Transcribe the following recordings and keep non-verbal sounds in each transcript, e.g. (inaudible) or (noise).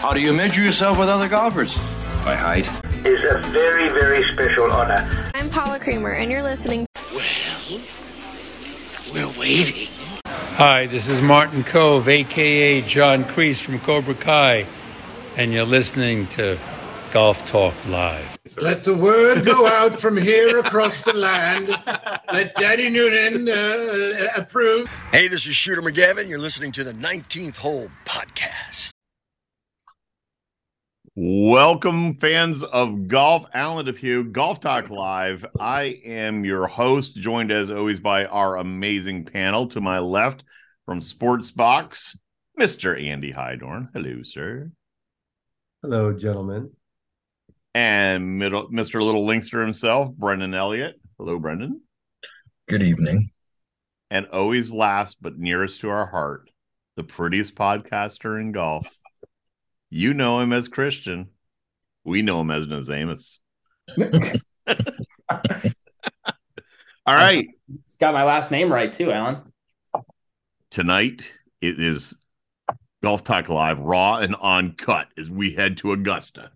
How do you measure yourself with other golfers? By height. Is a very, very special honor. I'm Paula Creamer, and you're listening. Well, we're waiting. Hi, this is Martin Kove, aka John Kreese from Cobra Kai, and you're listening to Golf Talk Live. Let the word go out from here across the land. Let Danny Noonan uh, approve. Hey, this is Shooter McGavin. You're listening to the 19th Hole Podcast. Welcome, fans of golf. Alan Depew, Golf Talk Live. I am your host, joined as always by our amazing panel. To my left, from Sports Box, Mr. Andy Hydorn. Hello, sir. Hello, gentlemen. And middle, Mr. Little Linkster himself, Brendan Elliott. Hello, Brendan. Good evening. And always last but nearest to our heart, the prettiest podcaster in golf. You know him as Christian. We know him as Nazamus. (laughs) All right. It's got my last name right too, Alan. Tonight it is Golf Talk Live, raw and uncut as we head to Augusta.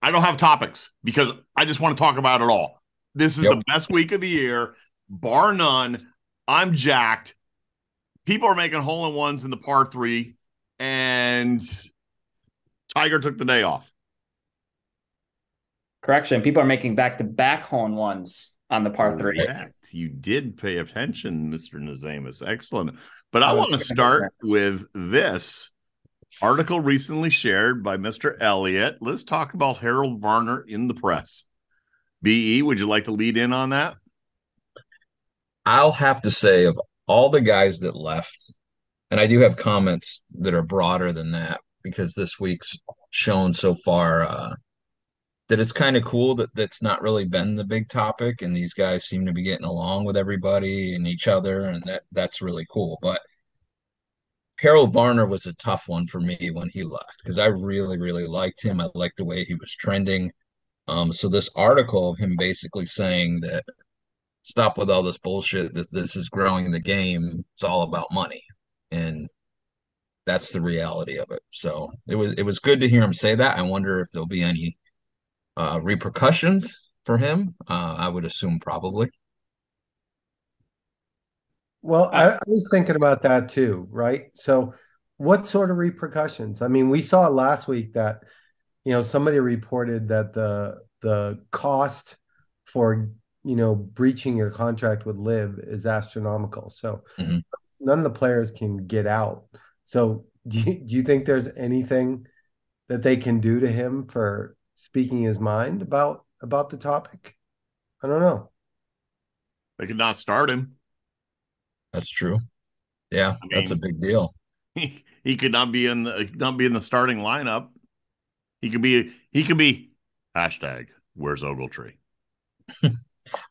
I don't have topics because I just want to talk about it all. This is yep. the best week of the year, bar none. I'm jacked. People are making hole in ones in the par three, and Tiger took the day off. Correction. People are making back to back hole ones on the par three. Correct. You did pay attention, Mr. Nazamus. Excellent. But I want to start with this article recently shared by Mr. Elliott. Let's talk about Harold Varner in the press. BE, would you like to lead in on that? I'll have to say, of all the guys that left, and I do have comments that are broader than that because this week's shown so far uh, that it's kind of cool that that's not really been the big topic, and these guys seem to be getting along with everybody and each other, and that that's really cool. But Harold Varner was a tough one for me when he left because I really, really liked him. I liked the way he was trending. Um, so this article of him basically saying that stop with all this bullshit that this is growing the game. It's all about money. And that's the reality of it. So it was it was good to hear him say that. I wonder if there'll be any uh, repercussions for him. Uh, I would assume probably. Well, I, I, was thinking about that too, right? So, what sort of repercussions? I mean, we saw last week that you know somebody reported that the the cost for you know breaching your contract with LIV is astronomical. So, mm-hmm. None of the players can get out. So, do you, do you think there's anything that they can do to him for speaking his mind about about the topic? I don't know. They could not start him. That's true. Yeah, I mean, that's a big deal. (laughs) He, he could not be in the not be in the starting lineup. He could be he could be hashtag where's Ogletree? (laughs)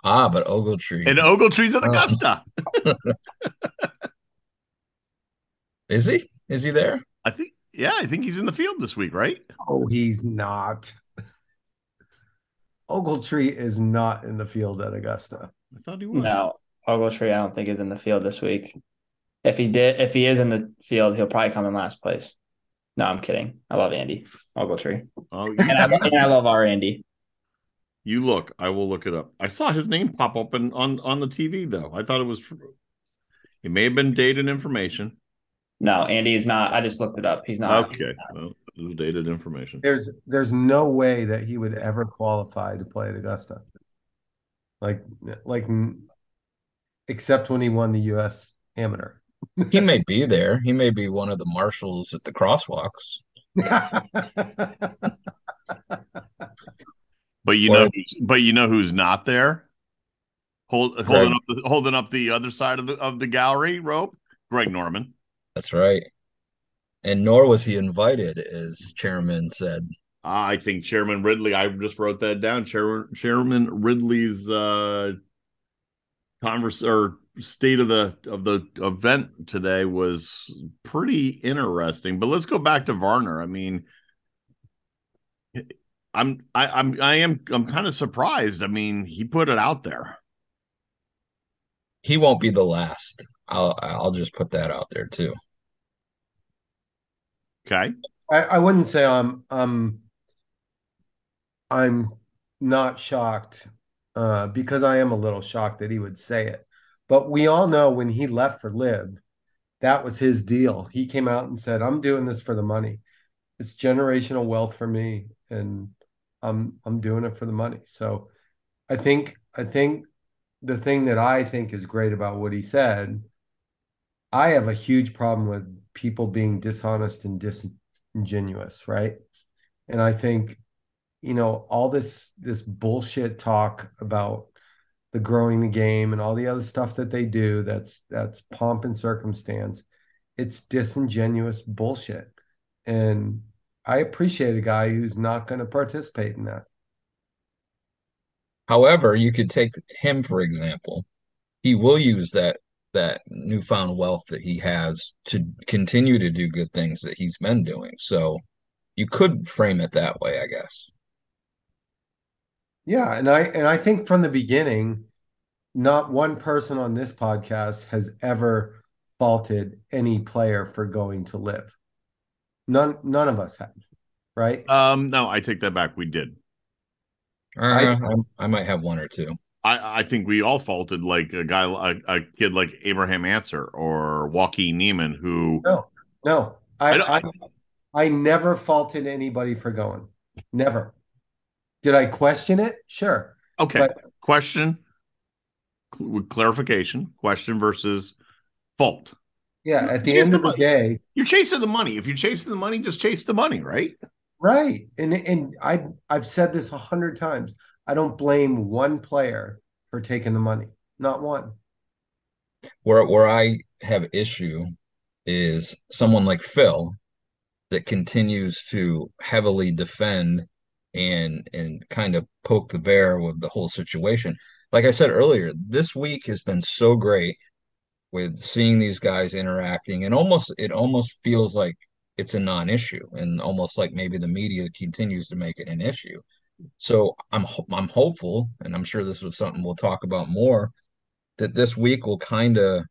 ah, but Ogletree and Ogletree's at Augusta. (laughs) Is he? Is he there? I think yeah, I think he's in the field this week, right? Oh, he's not. Ogletree is not in the field at Augusta. I thought he was. No, Ogletree, I don't think is in the field this week. If he did, if he is in the field, he'll probably come in last place. No, I'm kidding. I love Andy Ogletree. Oh, and, I, and I love our Andy. You look. I will look it up. I saw his name pop up in, on on the TV though. I thought it was. It may have been dated information. No, Andy is not. I just looked it up. He's not. Okay, well, it was dated information. There's there's no way that he would ever qualify to play at Augusta. Like like except when he won the U.S. Amateur. he may be there. He may be one of the marshals at the crosswalks. (laughs) but you or, know, but you know who's not there? Hold, holding up the holding up the other side of the of the gallery rope. Greg Norman. That's right. And nor was he invited, as Chairman said. I think Chairman Ridley. I just wrote that down. Chair, Chairman Ridley's uh, converse or state of the of the event today was pretty interesting. But let's go back to Varner. I mean, I'm I, I'm I am I'm kind of surprised. I mean, he put it out there. He won't be the last. I'll I'll just put that out there too. Okay. I, I wouldn't say I'm I'm I'm not shocked uh, because I am a little shocked that he would say it. But we all know when he left for LIV, that was his deal. He came out and said, "I'm doing this for the money. It's generational wealth for me, and I'm I'm doing it for the money." So, I think I think the thing that I think is great about what he said, I have a huge problem with people being dishonest and disingenuous, right? And I think, you know, all this this bullshit talk about the growing the game and all the other stuff that they do that's that's pomp and circumstance it's disingenuous bullshit. And i appreciate a guy who's not going to participate in that. However you could take him for example. He will use that that newfound wealth that he has to continue to do good things that he's been doing so you could frame it that way i guess yeah, and I and I think from the beginning, not one person on this podcast has ever faulted any player for going to LIV. None none of us have, right? Um, no, I take that back. We did. Uh, I, I, might have one or two. I, I think we all faulted like a guy, a, a kid like Abraham Ancer or Joaquin Niemann, who no, no, I, I, I, I never faulted anybody for going. Never. Did I question it? Sure. Okay. But, question with clarification question versus fault. Yeah. At the end the of the day, you're chasing the money. If you're chasing the money, just chase the money, right? Right. And and I I've said this a hundred times. I don't blame one player for taking the money. Not one. Where where I have issue is someone like Phil that continues to heavily defend and and kind of poke the bear with the whole situation. Like I said earlier, this week has been so great with seeing these guys interacting and almost it almost feels like it's a non-issue and almost like maybe the media continues to make it an issue. So I'm I'm hopeful and I'm sure this was something we'll talk about more that this week will kind of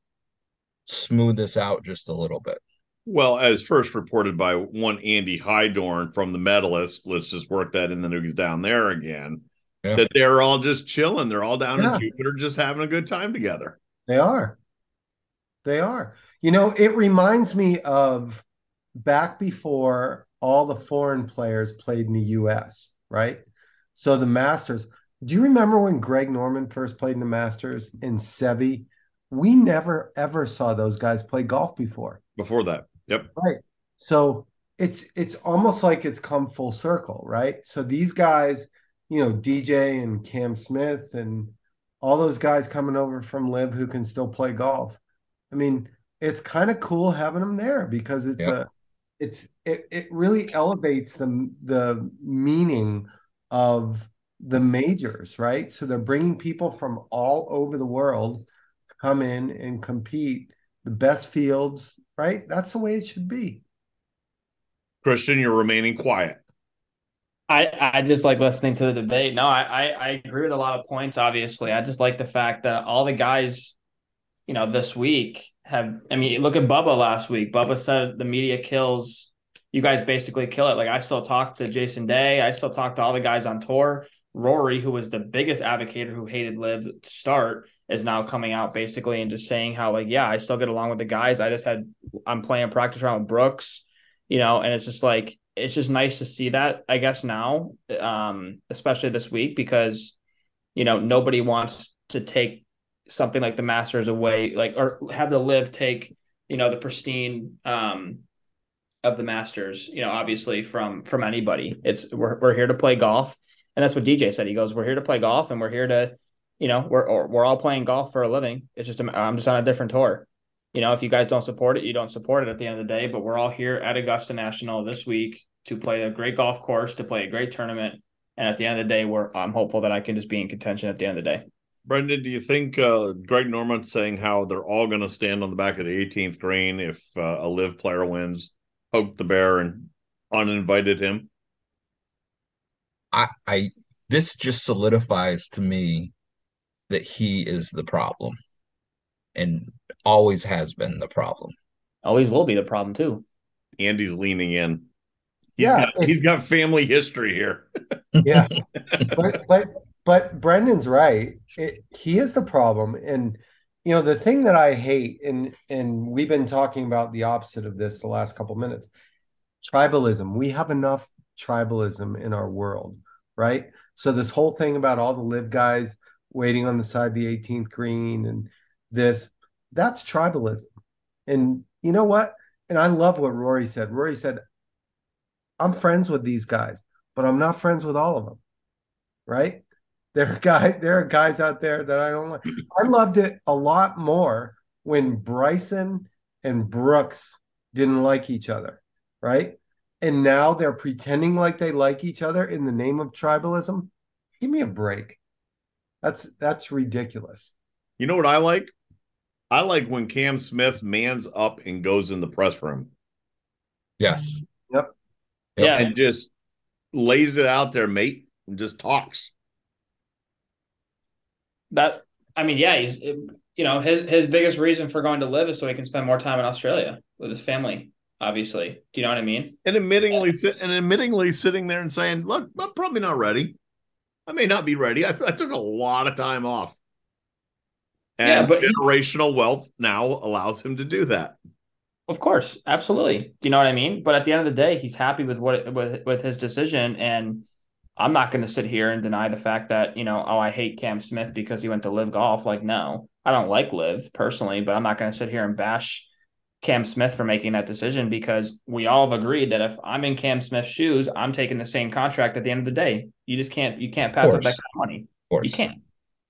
smooth this out just a little bit. Well, as first reported by one Andy Hydorn from the medalist, let's just work that in the news down there again. Yeah. That they're all just chilling. They're all down yeah. in Jupiter, just having a good time together. They are. They are. You know, it reminds me of back before all the foreign players played in the US, right? So the Masters. Do you remember when Greg Norman first played in the Masters in Seve? We never ever saw those guys play golf before. Before that. Yep. Right. So it's it's almost like it's come full circle, right? So these guys, you know, DJ and Cam Smith and all those guys coming over from LIV who can still play golf. I mean, it's kind of cool having them there because it's yep. a it's it it really elevates the the meaning of the majors, right? So they're bringing people from all over the world to come in and compete the best fields, right? That's the way it should be. Christian, you're remaining quiet. I, I just like listening to the debate. No, I, I, I agree with a lot of points. Obviously, I just like the fact that all the guys, you know, this week have. I mean, look at Bubba last week. Bubba said the media kills. You guys basically kill it. Like I still talk to Jason Day. I still talk to all the guys on tour. Rory, who was the biggest advocate who hated LIV to start, is now coming out basically and just saying how like yeah I still get along with the guys I just had I'm playing practice round with Brooks you know and it's just like it's just nice to see that I guess now um especially this week because you know nobody wants to take something like the Masters away like or have the LIV take you know the pristine um of the Masters you know obviously from from anybody it's we're we're here to play golf and that's what DJ said he goes we're here to play golf and we're here to you know, we're we're all playing golf for a living. It's just I'm just on a different tour. You know, if you guys don't support it, you don't support it at the end of the day. But we're all here at Augusta National this week to play a great golf course, to play a great tournament, and at the end of the day, we're I'm hopeful that I can just be in contention at the end of the day. Brendan, do you think uh, Greg Norman saying how they're all going to stand on the back of the 18th green if uh, a LIV player wins, poked the bear and uninvited him? I, I this just solidifies to me that he is the problem and always has been the problem. Always will be the problem too. Andy's leaning in. He's Yeah, got he's got family history here. (laughs) yeah (laughs) but but but brendan's right it, he is the problem and you know the thing that i hate and and we've been talking about the opposite of this the last couple minutes tribalism we have enough tribalism in our world right so this whole thing about all the LIV guys waiting on the side of the 18th green and this that's tribalism and you know what and i love what rory said rory said i'm friends with these guys but I'm not friends with all of them. Right? There are guys, there are guys out there that I don't like. I loved it a lot more when Bryson and Brooks didn't like each other, right? And now they're pretending like they like each other in the name of tribalism. Give me a break. That's that's ridiculous. You know what I like? I like when Cam Smith mans up and goes in the press room. Yes. Yep. Yeah. And just lays it out there, mate, and just talks. That I mean, yeah, he's you know his his biggest reason for going to LIV is so he can spend more time in Australia with his family. Obviously, do you know what I mean? And admittingly, sit, and admittingly sitting there and saying, "Look, I'm probably not ready. I may not be ready. I, I took a lot of time off." And Yeah, but he- generational wealth now allows him to do that. Of course, absolutely. Do you know what I mean? But at the end of the day, he's happy with what with with his decision, and I'm not going to sit here and deny the fact that you know, oh, I hate Cam Smith because he went to LIV golf. Like, no, I don't like LIV personally, but I'm not going to sit here and bash Cam Smith for making that decision because we all have agreed that if I'm in Cam Smith's shoes, I'm taking the same contract at the end of the day. You just can't you can't pass up that course. kind of money. Of. You can't.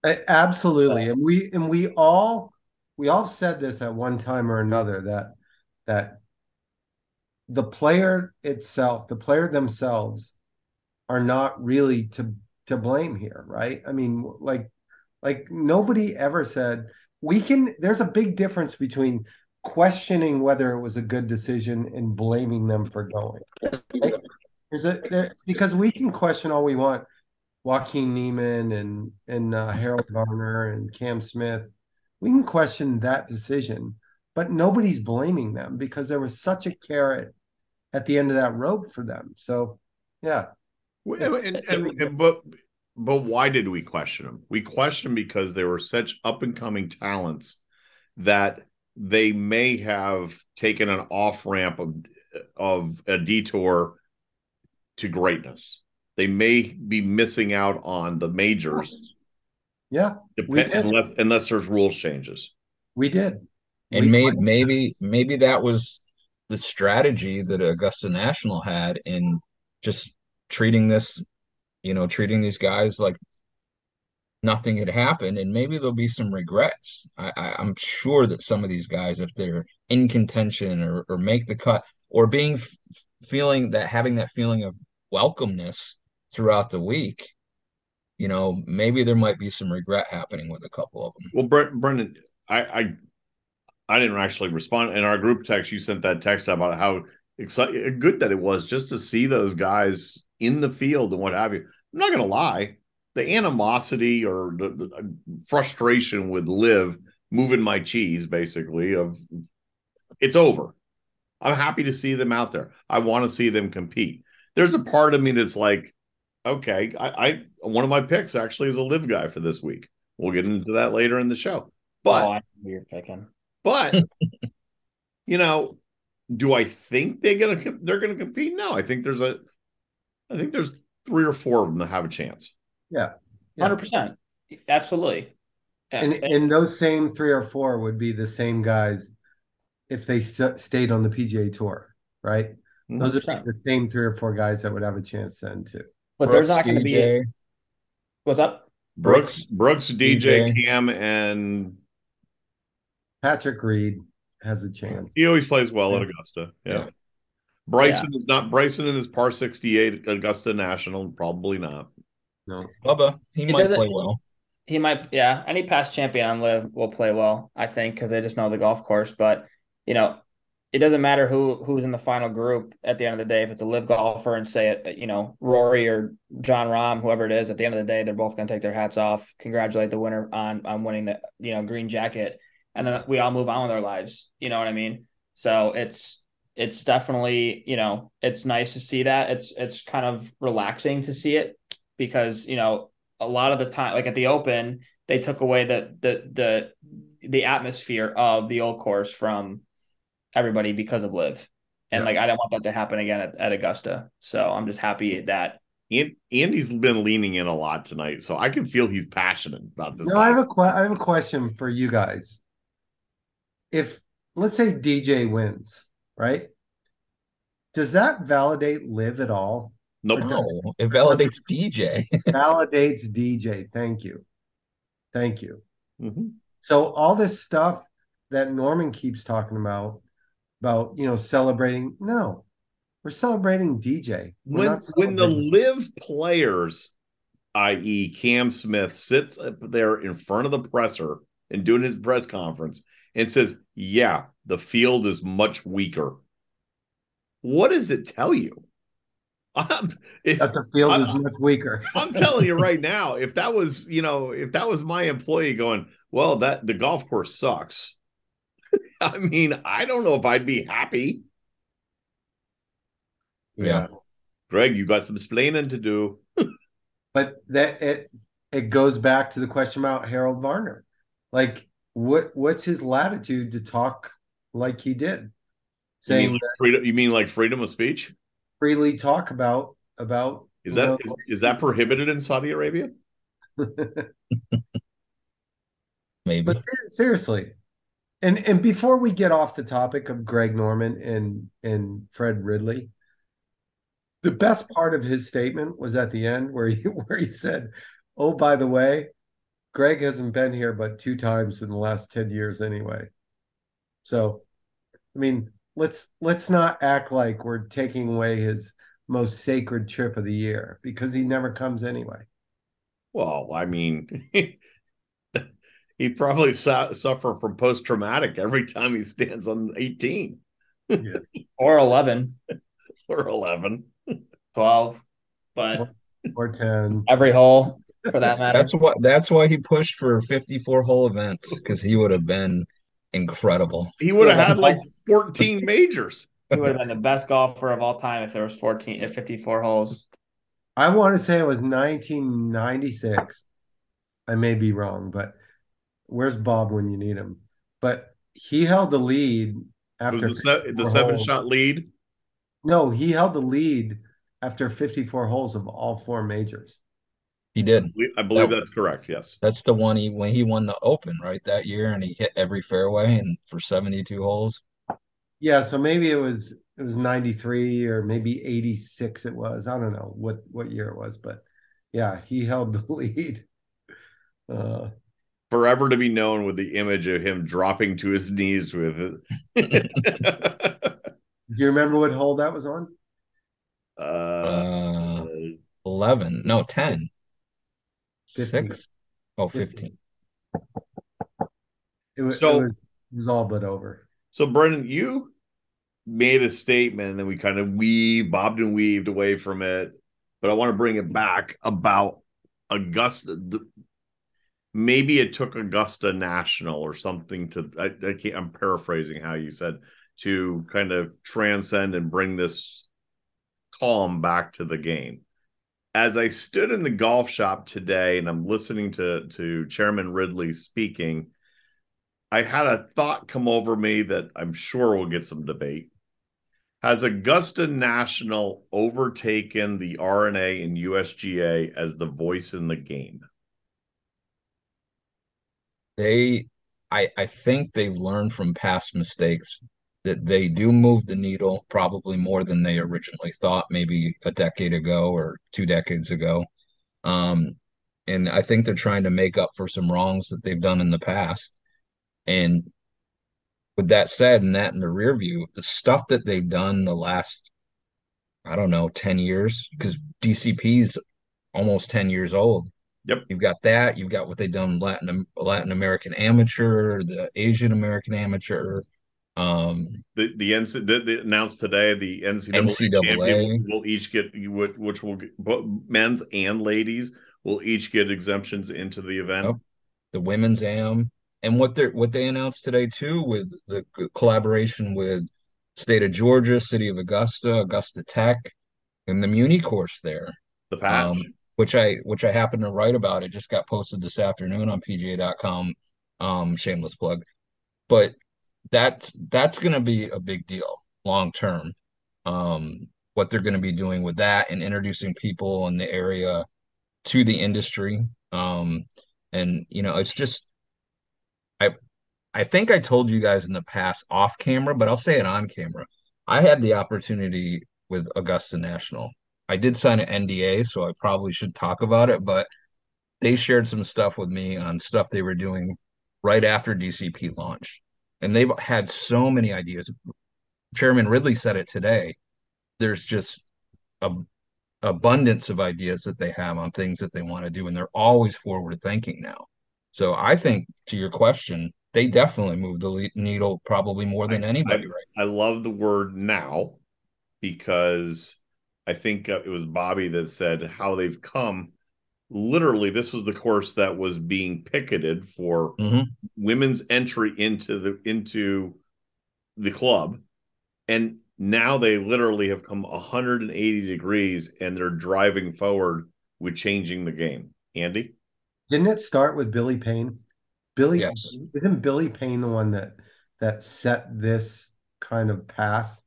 A- Absolutely. And we and we all we all said this at one time or another that that the player itself, the player themselves are not really to to blame here, right? I mean, like like nobody ever said we can there's a big difference between questioning whether it was a good decision and blaming them for going. There's a there, because we can question all we want Joaquin Niemann and and uh, Harold Varner and Cam Smith. We can question that decision, but nobody's blaming them because there was such a carrot at the end of that rope for them. So, yeah, And, and, and but but why did we question them? We questioned them because they were such up and coming talents that they may have taken an off ramp of of a detour to greatness. They may be missing out on the majors, yeah, depend, unless unless there's rules changes. we did. And We- maybe maybe maybe that was the strategy that Augusta National had in just treating this, you know, treating these guys like nothing had happened, and maybe there'll be some regrets. I, I'm sure that some of these guys, if they're in contention or or make the cut, or being feeling that having that feeling of welcomeness throughout the week, you know, maybe there might be some regret happening with a couple of them. Well, Brent, Brendan, I, I I didn't actually respond in our group text. You sent that text about how excited, eh, good that it was just to see those guys in the field and what have you. I'm not going to lie, the animosity or the, the uh, frustration with LIV moving my cheese, basically, of it's over. I'm happy to see them out there. I want to see them compete. There's a part of me that's like, okay, I, I one of my picks actually is a LIV guy for this week. We'll get into that later in the show. Oh, but oh, I know you're picking. but (laughs) you know, do I think they're gonna they're gonna compete? No, I think there's a I think there's three or four of them that have a chance. Yeah, Hundred percent, absolutely. Yeah. and and those same three or four would be the same guys if they st- stayed on the PGA Tour, right? Mm-hmm. Those are the same three or four guys that would have a chance then too. but there's not going to be. DJ, What's up? Brooks, Brooks, DJ, DJ. Cam, and Patrick Reed has a chance. he always plays well at Augusta. Yeah. Yeah. Bryson is not Bryson in his par 68 at Augusta National, probably not. No, Bubba, he It might play well. He might, yeah. Any past champion on LIV will play well, I think, because they just know the golf course. But you know, it doesn't matter who who's in the final group at the end of the day. If it's a LIV golfer and say it, you know, Rory or Jon Rahm, whoever it is, at the end of the day, they're both going to take their hats off, congratulate the winner on on winning the you know green jacket, and then we all move on with our lives. You know what I mean? So it's it's definitely you know it's nice to see that. It's it's kind of relaxing to see it because you know a lot of the time, like at the Open, they took away the the the the atmosphere of the old course from everybody because of LIV And yeah. like I don't want that to happen again at, at Augusta. So I'm just happy that and Andy's been leaning in a lot tonight, so I can feel he's passionate about this. No, I have a que- I have a question for you guys. If let's say DJ wins, right? Does that validate LIV at all? Nope. No, it validates DJ. (laughs) validates DJ. Thank you. Thank you. Mm-hmm. So all this stuff that Norman keeps talking about, about you know celebrating, no, we're celebrating DJ. We're when when the LIV players, i.e., Cam Smith, sits up there in front of the presser and doing his press conference and says, "Yeah, the field is much weaker." What does it tell you? (laughs) I'm, if, that the field I, is much weaker. (laughs) I'm telling you right now, if that was, you know, if that was my employee going, well, that the golf course sucks. (laughs) I mean, I don't know if I'd be happy. Yeah. Greg, you got some explaining to do. but that it it goes back to the question about Harold Varner. Like what what's his latitude to talk like he did? Saying you mean like freedom you mean like freedom of speech? Freely talk about about is that know, is, is that prohibited in Saudi Arabia? (laughs) Maybe. But seriously, and and before we get off the topic of Greg Norman and and Fred Ridley, the best part of his statement was at the end where he (laughs) where he said, "Oh, by the way, Greg hasn't been here but two times in the last 10 years anyway." So, I mean, let's let's not act like we're taking away his most sacred trip of the year because he never comes anyway. Well, I mean, (laughs) he probably su- suffer from post traumatic every time he stands on 18 yeah. (laughs) or 11 or 11 12 but or 10 every hole for that matter that's what that's why he pushed for 54 hole events because he would have been incredible he would have had like 14 majors (laughs) he would have been the best golfer of all time if there was 14 if 54 holes i want to say it was 1996 i may be wrong but where's Bob when you need him? But he held the lead after the, se- the seven shot lead. No, he held the lead after 54 holes of all four majors. He did. I believe that, that's correct. Yes. That's the one he when he won the Open right that year, and he hit every fairway and for 72 holes. Yeah, so maybe it was it was 93 or maybe 86 it was. I don't know what what year it was, but yeah, he held the (laughs) lead. Uh forever to be known with the image of him dropping to his knees with it. (laughs) Do you remember what hole that was on? Uh, uh 11. No, 10. 15. 6. Oh, 15. 15. It was, so, it was, it was all but over. So, Brendan, you made a statement and then we kind of weaved, bobbed and weaved away from it. But I want to bring it back about Augusta, the, maybe it took Augusta National or something to I, I can't I'm paraphrasing how you said to kind of transcend and bring this calm back to the game. As I stood in the golf shop today and I'm listening to to Chairman Ridley speaking, I had a thought come over me that I'm sure will get some debate. Has Augusta National overtaken the R&A and USGA as the voice in the game? they I I think they've learned from past mistakes that they do move the needle probably more than they originally thought maybe a decade ago or two decades ago. Um, and I think they're trying to make up for some wrongs that they've done in the past. And with that said, and that in the rear view, the stuff that they've done the last, I don't know, 10 years, because DCP's almost 10 years old. Yep. You've got that. You've got what they've done Latin Latin American Amateur, the Asian American Amateur. Um, the the, NC, the, the announced today the NCAA, NCAA. will each get which will get, men's and ladies will each get exemptions into the event. Yep. The women's am and what they what they announced today too with the collaboration with State of Georgia, City of Augusta, Augusta Tech, and the Muni course there. The patch. Um, which I which I happened to write about. It just got posted this afternoon on PGA.com. Um, shameless plug, but that's that's going to be a big deal long term. Um, what they're going to be doing with that and introducing people in the area to the industry. Um, and you know, it's just I I think I told you guys in the past off camera, but I'll say it on camera. I had the opportunity with Augusta National. I did sign an NDA, so I probably should talk about it, but they shared some stuff with me on stuff they were doing right after DCP launched. And they've had so many ideas. Chairman Ridley said it today. There's just a abundance of ideas that they have on things that they want to do, and they're always forward thinking now. So I think to your question, they definitely move the needle probably more than anybody I, right I love the word now because I think uh, it was Bobby that said how they've come. Literally, this was the course that was being picketed for mm-hmm. women's entry into the into the club, and now they literally have come 180 degrees and they're driving forward with changing the game. Andy, didn't it start with Billy Payne? Billy yes. isn't Billy Payne the one that that set this kind of path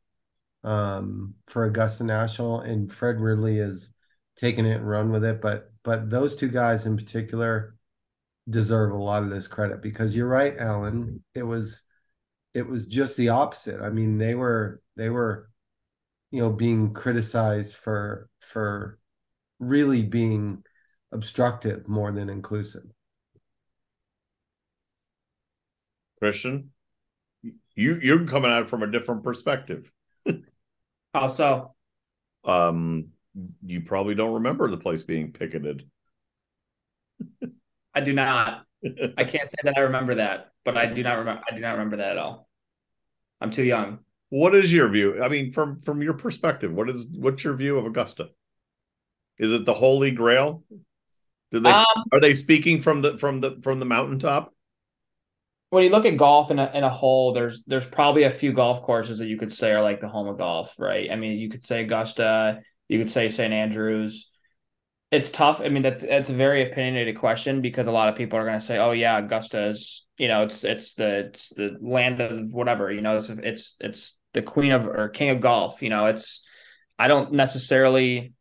um, for Augusta National, and Fred Ridley is taking it and run with it. But but those two guys in particular deserve a lot of this credit because you're right, Alan. It was it was just the opposite. I mean, they were they were you know being criticized for for really being obstructive more than inclusive. Christian, you you're coming at it from a different perspective. How so? Um, you probably don't remember the place being picketed. (laughs) I do not. I (laughs) can't say that I remember that, but I do not remember. I do not remember that at all. I'm too young. What is your view? I mean, from from your perspective, what is what's your view of Augusta? Is it the holy grail? Do they um, are they speaking from the from the from the mountaintop? when you look at golf in a in a whole, there's there's probably a few golf courses that you could say are like the home of golf, right? I mean, you could say Augusta, you could say St. Andrews. It's tough. I mean, that's it's a very opinionated question because a lot of people are going to say, "Oh yeah, Augusta is you know it's it's the it's the land of whatever you know it's it's it's the queen of or king of golf." You know, it's I don't necessarily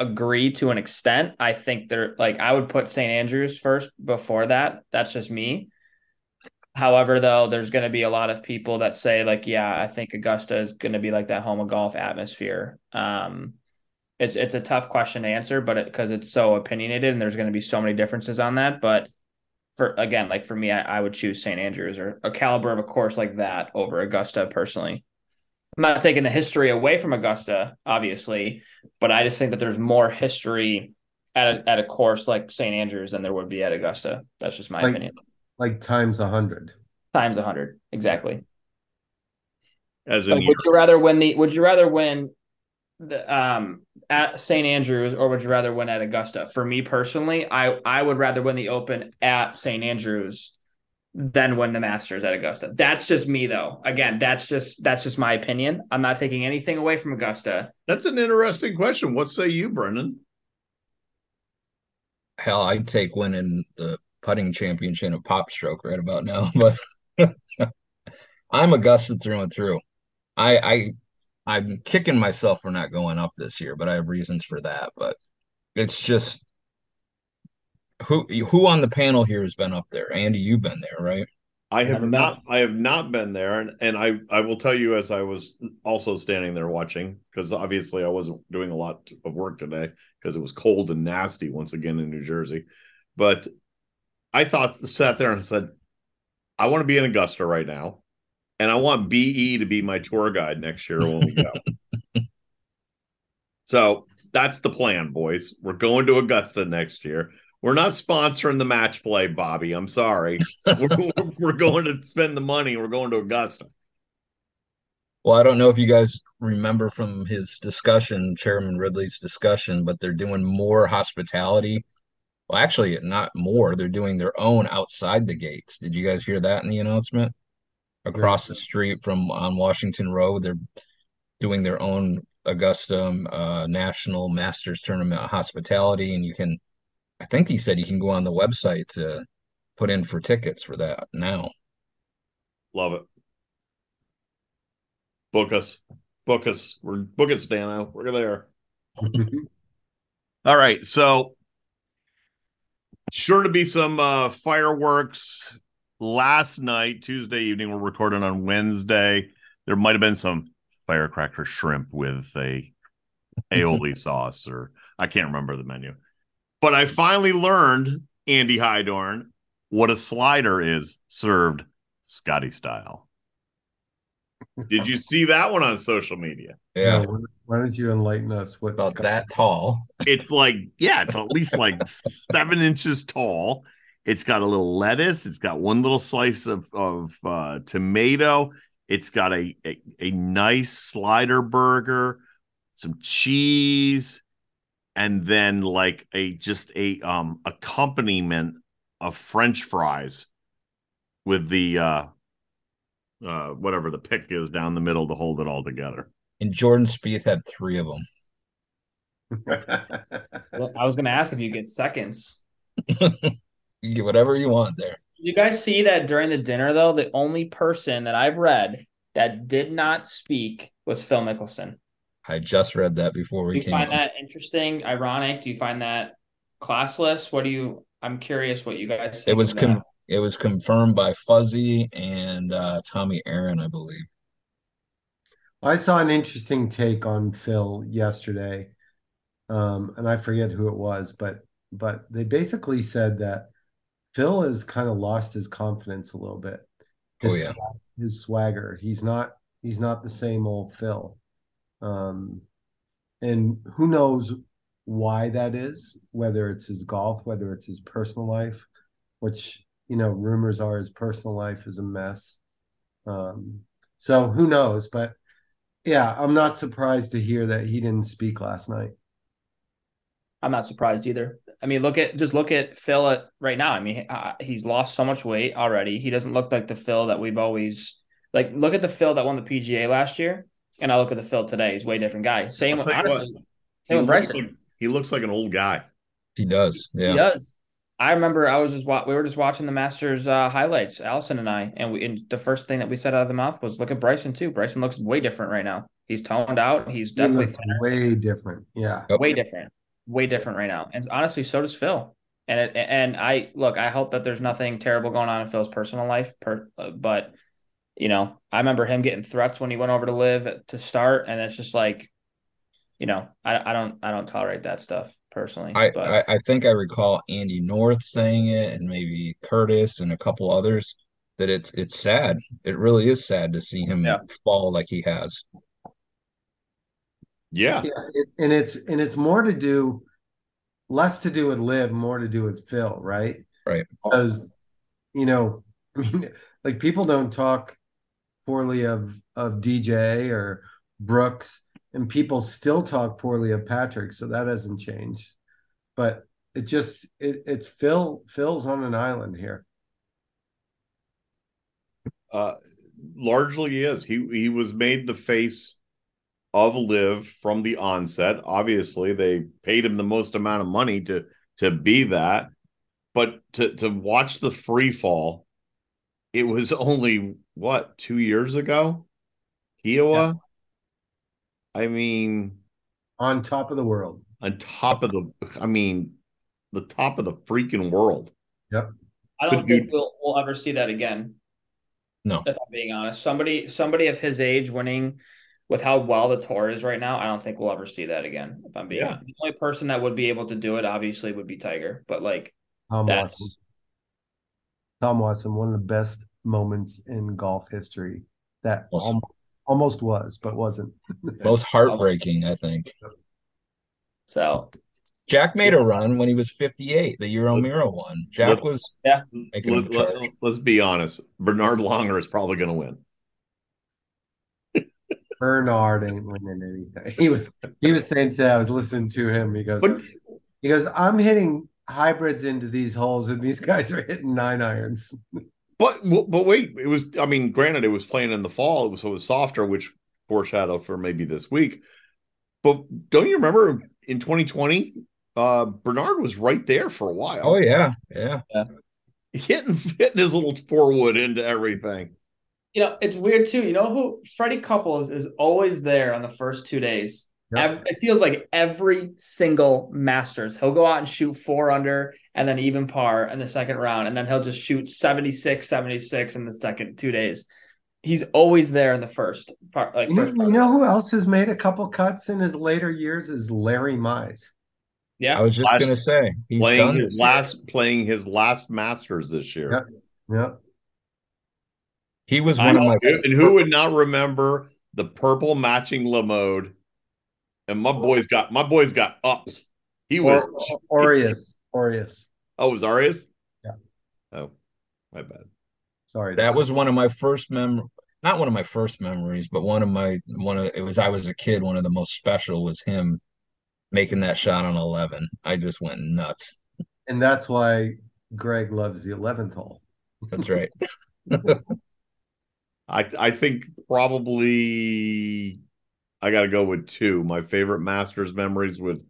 agree to an extent. I think they're like I would put St. Andrews first before that. That's just me. However, though, there's going to be a lot of people that say like, yeah, I think Augusta is going to be like that home of golf atmosphere. Um, it's it's a tough question to answer, but because it, it's so opinionated and there's going to be so many differences on that. But for again, like for me, I, I would choose St. Andrews or a caliber of a course like that over Augusta personally. I'm not taking the history away from Augusta, obviously, but I just think that there's more history at a, at a course like St. Andrews than there would be at Augusta. That's just my like, opinion. Like times a hundred. Times a hundred, exactly. As in, like, would you rather win the? Would you rather win the um at St. Andrews or would you rather win at Augusta? For me personally, I I would rather win the Open at St. Andrews than win the Masters at Augusta. That's just me though. Again, that's just that's just my opinion. I'm not taking anything away from Augusta. That's an interesting question. What say you, Brendan? Hell, I'd take winning the putting championship of PopStroke right about now, (laughs) but I'm Augusta through and through. I I I'm kicking myself for not going up this year, but I have reasons for that. But it's just who who on the panel here has been up there? Andy, you've been there, right? I have not. I have not been there, and and I I will tell you as I was also standing there watching because obviously I wasn't doing a lot of work today because it was cold and nasty once again in New Jersey, but I thought sat there and said, I want to be in Augusta right now, and I want BE to be my tour guide next year when we go. (laughs) so that's the plan, boys. We're going to Augusta next year. We're not sponsoring the match play, Bobby. I'm sorry. (laughs) we're, we're going to spend the money. We're going to Augusta. Well, I don't know if you guys remember from his discussion, Chairman Ridley's discussion, but they're doing more hospitality. Well, actually, not more. They're doing their own outside the gates. Did you guys hear that in the announcement? across the street from on Washington Road. They're doing their own Augusta uh, National Masters Tournament hospitality, and you can. I think he said you can go on the website to put in for tickets for that now. Love it. Book us. Book us. We're book it, Stano. We're there. (laughs) All right. So sure to be some uh fireworks last night, Tuesday evening. We're recording on Wednesday. There might have been some firecracker shrimp with a aioli (laughs) sauce, or I can't remember the menu. But I finally learned, Andy Hydorn, what a slider is served Scotty style. Did you see that one on social media? Yeah. No, why don't you enlighten us? What About that tall. It's like, yeah, it's at least like seven inches tall. It's got a little lettuce. It's got one little slice of of uh, tomato. It's got a, a a nice slider burger, some cheese, and then like a just a um accompaniment of French fries with the uh uh whatever the pick is down the middle to hold it all together. And Jordan Spieth had three of them. (laughs) Well, I was going to ask if you get seconds. (laughs) You get whatever you want there. Did you guys see that during the dinner though? The only person that I've read that did not speak was Phil Mickelson. I just read that before Do we you came find on. that interesting, ironic? Do you find that classless? What do you? I'm curious what you guys. Think It was com- that. It was confirmed by Fuzzy and uh, Tommy Aaron, I believe. I saw an interesting take on Phil yesterday, um, and I forget who it was, but but they basically said that Phil has kind of lost his confidence a little bit. His, Oh, yeah. his swagger. He's not he's not the same old Phil. Um, and who knows why that is? Whether it's his golf, whether it's his personal life, which you know rumors are his personal life is a mess. Um, so who knows? But yeah, I'm not surprised to hear that he didn't speak last night. I'm not surprised either. I mean, look at just look at Phil at right now. I mean, uh, he's lost so much weight already. He doesn't look like the Phil that we've always like. Look at the Phil that won the PGA last year, and I look at the Phil today. He's a way different guy. Same with tell you honestly, He same looks, like, he looks like an old guy. He does. Yeah. He does. I remember I was just wa- we were just watching the Masters uh, highlights, Allison and I, and we and the first thing that we said out of the mouth was look at Bryson too. Bryson looks way different right now. He's toned out. He's He definitely looks way different. Yeah. way different, way different right now. And honestly, so does Phil. And it, and I look, I hope that there's nothing terrible going on in Phil's personal life. Per, uh, but you know, I remember him getting threats when he went over to LIV to start, and it's just like, you know, I, I don't I don't tolerate that stuff personally. I, but I I think I recall Andy North saying it, and maybe Curtis and a couple others that it's it's sad. It really is sad to see him Yeah. fall like he has. Yeah. Yeah, it, and it's and it's more to do less to do with LIV, more to do with Phil, right? Right. Because you know, (laughs) I mean, like people don't talk poorly of of DJ or Brooks, and people still talk poorly of Patrick, so that hasn't changed. But it just it, it's Phil. Phil's on an island here. Uh, largely is. He he was made the face of LIV from the onset. Obviously, they paid him the most amount of money to to be that. But to to watch the free fall, it was (laughs) only what two years ago, Kiawah. I mean, on top of the world. on top of the. I mean, the top of the freaking world. Yep. I don't Could think you- we'll we'll ever see that again. No. If I'm being honest, somebody somebody of his age winning with how well the tour is right now, I don't think we'll ever see that again. If I'm being Yeah. the only person that would be able to do it, obviously, would be Tiger. But like Tom that's Watson. Tom Watson, one of the best moments in golf history. That Awesome. almost, almost was, but wasn't. (laughs) Most heartbreaking, I think. so. Jack made a run when he was 58, the Euro Miro one. Jack Let- was Yeah. making a Let, charge. us be honest. Bernhard Langer is probably going to win. (laughs) Bernard ain't winning anything. He was he was saying today, I was listening to him. He goes, But he goes, I'm hitting hybrids into these holes, and these guys are hitting nine irons. (laughs) But but wait, it was. I mean, granted, it was playing in the fall. It was so it was softer, which foreshadowed for maybe this week. But don't you remember in 2020, uh, Bernard was right there for a while. Oh yeah, yeah, yeah. Hitting hitting his little four wood into everything. You know, it's weird too. You know who Freddie Couples is always there on the first two days. Yep. It feels like every single Masters, he'll go out and shoot four under and then even par in the second round. And then he'll just shoot 76, 76 in the second two days. He's always there in the first part. Like you, know, you know who else has made a couple cuts in his later years is Larry Mize. Yeah, I was just last, gonna say he's playing his last year. playing his last Masters this year. Yep. yep. He was one of my. And who would not remember the purple matching Lamode and my boys got my boys got ups. He was or, Aureus. Aureus. Oh, it was Aureus? Yeah. Oh, my bad. Sorry. That was one of my first mem not one of my first memories, but one of my one of it was I was a kid, one of the most special was him making that shot on 11. I just went nuts. And that's why Greg loves the 11th hole. That's right. (laughs) I I think probably I got to go with two. My favorite Masters memories with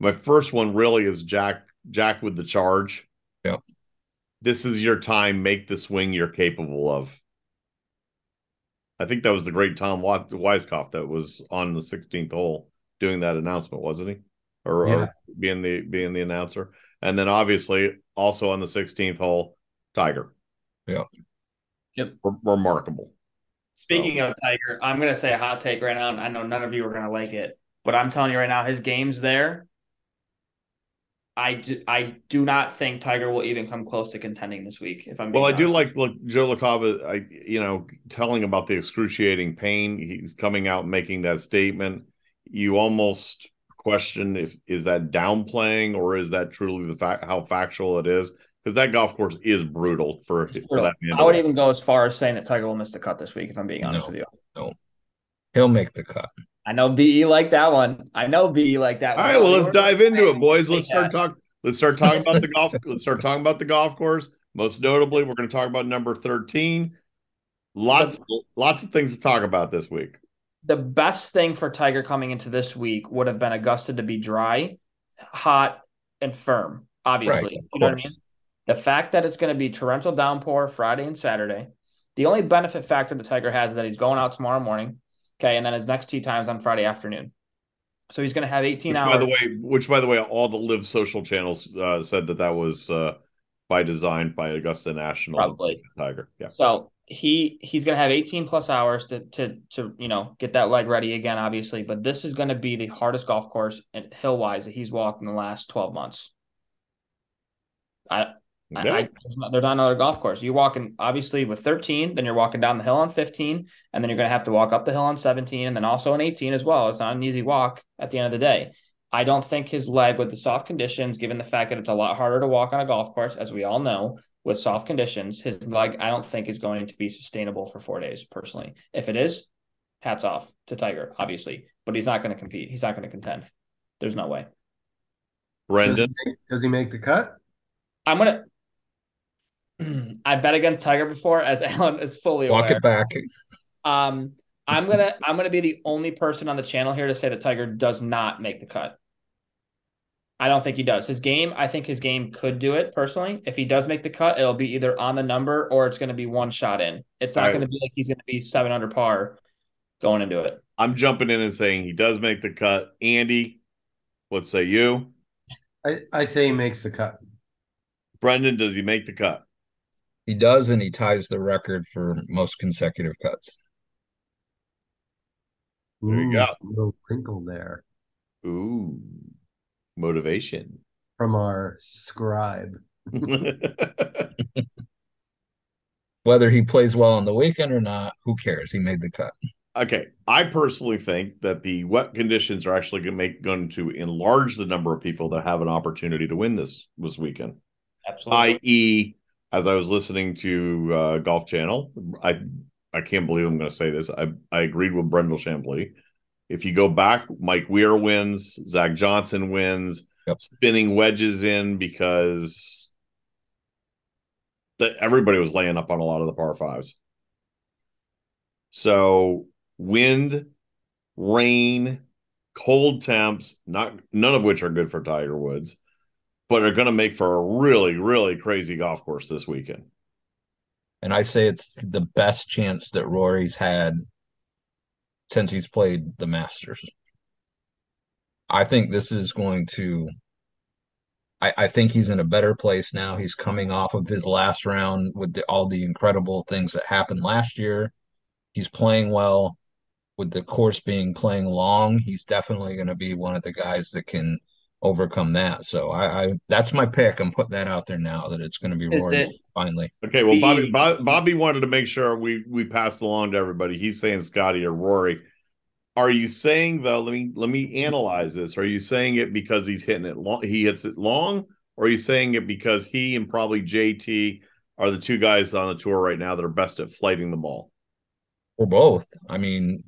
my first one really is Jack Jack with the charge. Yep. This is your time. Make the swing you're capable of. I think that was the great Tom Weiskopf that was on the 16th hole doing that announcement, wasn't he? Or, yeah. or being the being the announcer. And then obviously also on the 16th hole, Tiger. Yeah. Yep. Re- remarkable. Speaking of Tiger, I'm gonna say a hot take right now. and I know none of you are gonna like it, but I'm telling you right now, his game's there. I do, I do not think Tiger will even come close to contending this week. If I'm well, I do like look Joe LaCava. I you know telling about the excruciating pain. He's coming out making that statement. You almost question if is that downplaying or is that truly the fact how factual it is because that golf course is brutal for, for that man. I would even go as far as saying that Tiger will miss the cut this week. If I'm being honest no, with you, no, he'll make the cut. I know BE like that one. I know BE like that. one All right, well, let's dive into it, boys. Let's start talking. Let's start talking about the golf. (laughs) Let's start talking about the golf course. Most notably, we're going to talk about number thirteen. Lots, the, lots of things to talk about this week. The best thing for Tiger coming into this week would have been Augusta to be dry, hot, and firm. Obviously, right, you know what I mean. The fact that it's going to be torrential downpour Friday and Saturday. The only benefit factor the Tiger has is that he's going out tomorrow morning. Okay. And then his next tee time is on Friday afternoon. So he's going to have 18 which, hours. By the way, which by the way, all the live social channels uh, said that that was uh, by design by Augusta National Probably. Tiger. Yeah. So he he's going to have 18 plus hours to to to you know get that leg ready again, obviously. But this is going to be the hardest golf course and hill wise that he's walked in the last 12 months. I yeah. I, there's not another golf course. You're walking obviously with 13, then you're walking down the hill on 15, and then you're going to have to walk up the hill on 17, and then also on 18 as well. It's not an easy walk at the end of the day. I don't think his leg with the soft conditions, given the fact that it's a lot harder to walk on a golf course, as we all know, with soft conditions, his leg I don't think is going to be sustainable for four days. Personally, if it is, hats off to Tiger, obviously, but he's not going to compete. He's not going to contend. There's no way. Brendan, does he, make, does he make the cut? I'm gonna. I bet against Tiger before, as (laughs) Alan is fully Walk aware. it back. Um, I'm gonna I'm gonna be the only person on the channel here to say that Tiger does not make the cut. I don't think he does. His game, I think his game could do it personally. If he does make the cut, it'll be either on the number or it's going to be one shot in. It's not right. going to be like he's going to be seven under par going into it. I'm jumping in and saying he does make the cut. Andy, what say you? I, I say he makes the cut. Brendan, does he make the cut? He does, and he ties the record for most consecutive cuts. There you go. Little crinkle there. Ooh, motivation from our scribe. (laughs) Whether he plays well on the weekend or not, who cares? He made the cut. Okay, I personally think that the wet conditions are actually going to make going to enlarge the number of people that have an opportunity to win this this weekend. Absolutely. I.e., as I was listening to uh, Golf Channel, I I can't believe I'm going to say this. I I agreed with Brandel Chamblee. If you go back, Mike Weir wins, Zach Johnson wins, yep. spinning wedges in because that everybody was laying up on a lot of the par fives. So wind, rain, cold temps, not none of which are good for Tiger Woods, but are going to make for a really, really crazy golf course this weekend. And I say it's the best chance that Rory's had since he's played the Masters. I think this is going to. I, I think he's in a better place now. He's coming off of his last round with the, all the incredible things that happened last year. He's playing well. With the course being playing long, he's definitely going to be one of the guys that can overcome that. So I, I, that's my pick. I'm putting that out there now that it's going to be Rory finally. Okay, well Bobby Bobby wanted to make sure we we passed along to everybody. He's saying Scotty or Rory. Are you saying though? Let me let me analyze this. Are you saying it because he's hitting it long? He hits it long, or are you saying it because he and probably JT are the two guys on the tour right now that are best at flighting the ball? Or both. I mean,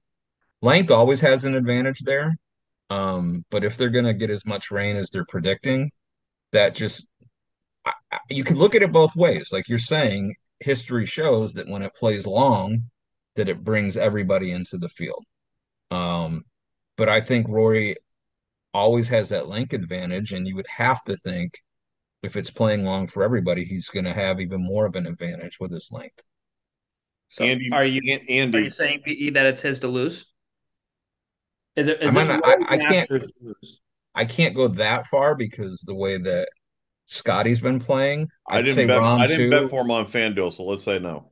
length always has an advantage there. Um, but if they're going to get as much rain as they're predicting, that just I, I, you can look at it both ways. Like you're saying, history shows that when it plays long, that it brings everybody into the field. Um, but I think Rory always has that length advantage, and you would have to think if it's playing long for everybody, he's going to have even more of an advantage with his length. So Andy, are you Andy? Are you saying that it's his to lose? Is it? Is I, mean, I, I can't. I can't go that far because the way that Scotty's been playing, I'd I did not say bet, Rahm I didn't too. bet for him on FanDuel, so let's say no.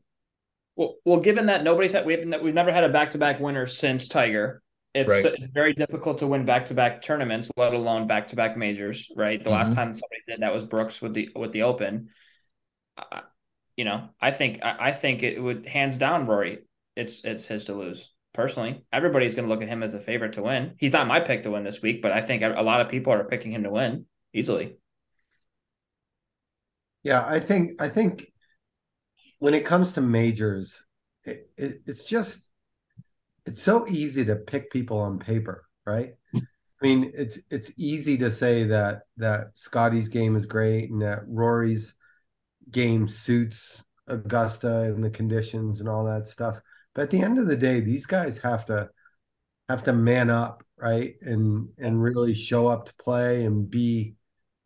Well, well, given that nobody's had we've we've never had a back to back winner since Tiger. It's Right. it's very difficult to win back to back tournaments, let alone back to back majors. Right. The last Mhm. time somebody did that was Brooks with the with the Open. I, you know, I think I, I think it would hands down Rory. It's it's his to lose. Personally, everybody's going to look at him as a favorite to win. He's not my pick to win this week, but I think a lot of people are picking him to win easily. Yeah, I think I think when it comes to majors, it, it, it's just it's so easy to pick people on paper, right? I mean, it's it's easy to say that that Scotty's game is great and that Rory's game suits Augusta and the conditions and all that stuff. But at the end of the day, these guys have to have to man up, right? And and really show up to play and be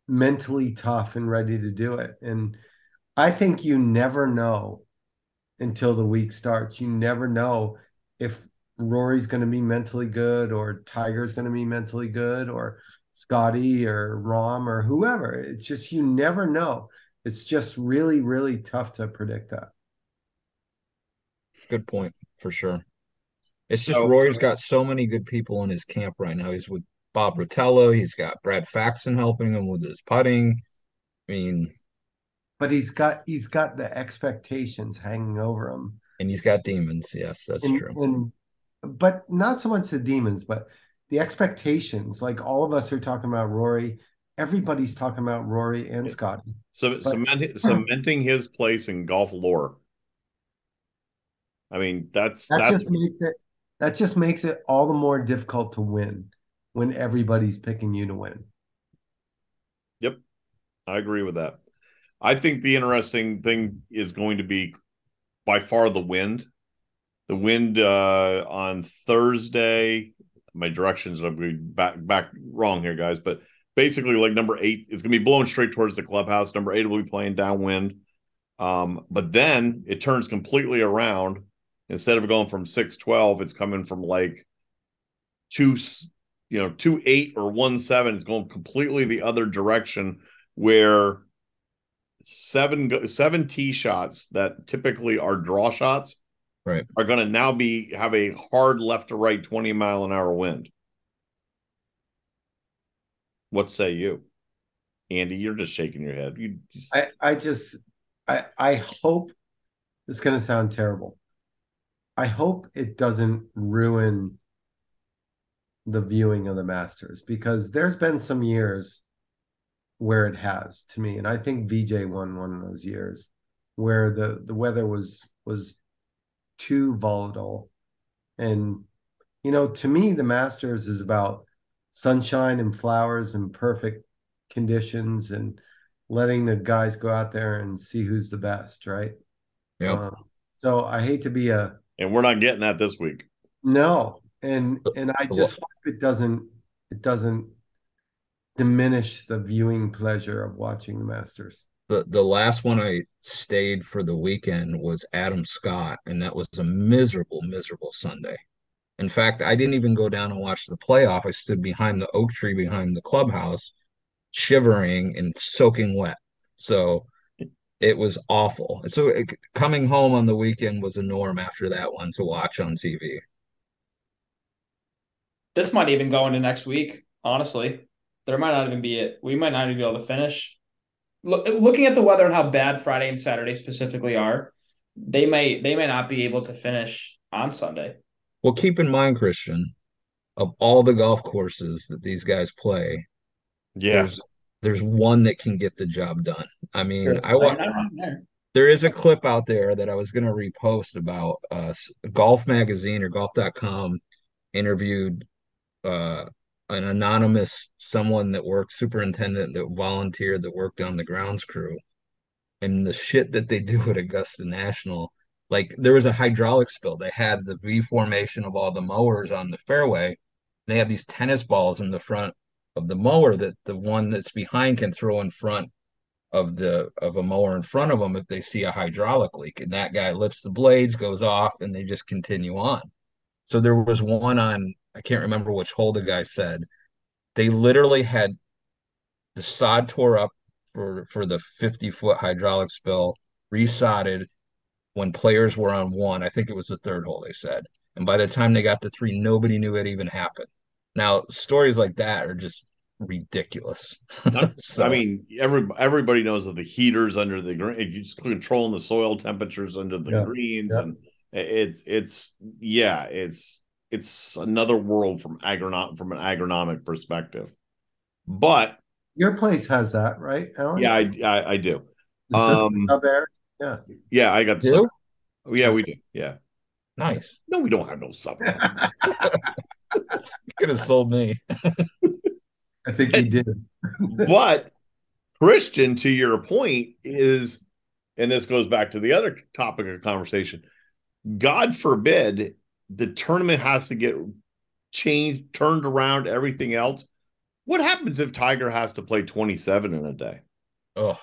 mentally tough and ready to do it. And I think you never know until the week starts. You never know if Rory's going to be mentally good or Tiger's going to be mentally good or Scotty or Rahm or whoever. It's just you never know. It's just really, really tough to predict that. Good point for sure. It's just So- Rory's got so many good people in his camp right now. He's with Bob Rotella. He's got Brad Faxon helping him with his putting. I mean, But he's got he's got the expectations hanging over him. and he's got demons. Yes, that's and, true. and but not so much the demons, but the expectations. Like all of us are talking about Rory. Everybody's talking about Rory and Scotty. So cement, (clears throat) cementing his place in golf lore. I mean, that's That that's just makes it that just makes it all the more difficult to win when everybody's picking you to win. Yep, I agree with that. I think the interesting thing is going to be by far the wind. The wind uh, on Thursday. My directions are going to be back back wrong here, guys. But basically, like number eight is going to be blowing straight towards the clubhouse. Number eight will be playing downwind. Um, but then it turns completely around. Instead of going from six twelve, it's coming from like two you know two eight or one seven. It's going completely the other direction where seven seven tee shots that typically are draw shots Right. are going to now be have a hard left to right 20 mile an hour wind what say you andy you're just shaking your head you just I, I just I I hope it's gonna sound terrible. I hope it doesn't ruin the viewing of the Masters because there's been some years where it has to me, and I think VJ won one of those years where the the weather was was too volatile, and you know, to me, the Masters is about sunshine and flowers and perfect conditions and letting the guys go out there and see who's the best, right? Yeah. Um, so I hate to be a And we're not getting that this week. no, and and I just hope it doesn't it doesn't diminish the viewing pleasure of watching the Masters. The the last one I stayed for the weekend was Adam Scott, and that was a miserable, miserable Sunday. In fact, I didn't even go down and watch the playoff. I stood behind the oak tree behind the clubhouse, shivering and soaking wet. So it was awful. So it, coming home on the weekend was a norm after that one to watch on TV. This might even go into next week. Honestly, there might not even be it. We might not even be able to finish. Look, looking at the weather and how bad Friday and Saturday specifically are, they may they may not be able to finish on Sunday. Well, keep in mind, Christian, of all the golf courses that these guys play, Yeah. there's there's one that can get the job done. I mean, Sure. I wa- You're not wrong there. there is a clip out there that I was going to repost about uh Golf Magazine or Golf.com interviewed uh an anonymous someone that worked superintendent that volunteered that worked on the grounds crew and the shit that they do at Augusta National like there was a hydraulic spill they had the V formation of all the mowers on the fairway they have these tennis balls in the front of the mower that the one that's behind can throw in front of the of a mower in front of them if they see a hydraulic leak and that guy lifts the blades goes off and they just continue on. So there was one on i can't remember which hole the guy said they literally had the sod tore up for for the 50 foot hydraulic spill resodded when players were on one. I think it was the third hole they said. And by the time they got to three nobody knew it even happened. Now stories like that are just ridiculous (laughs) So- I mean, every everybody knows that the heaters under the green. You just controlling the soil temperatures under the Yeah, greens, yeah. and it's it's yeah, it's it's another world from agronom from an agronomic perspective. But Your place has that, right, Alan? yeah, I I, I do. Sub- Um, sub air? Yeah. Yeah, I got Do? some. Yeah, we do. Yeah. nice No, we don't have no sub. (laughs) You could have sold me (laughs) I think he did. but Christian, to your point, is, and this goes back to the other topic of conversation. God forbid the tournament has to get changed, turned around, everything else. What happens if Tiger has to play 27 in a day? oh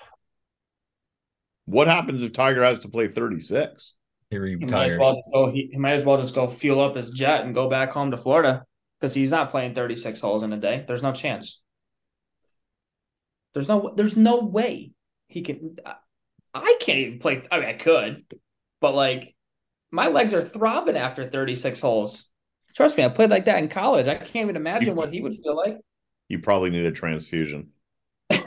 What happens if Tiger has to play 36? he He might as retires well go. He, he might as well just go fuel up his jet and go back home to Florida because he's not playing thirty six holes in a day. There's no chance. There's no. There's no way he can. I, can't even play. I mean, I could, but like, my legs are throbbing after thirty six holes. Trust me, I played like that in college. I can't even imagine what he would feel like. You probably need a transfusion. (laughs) I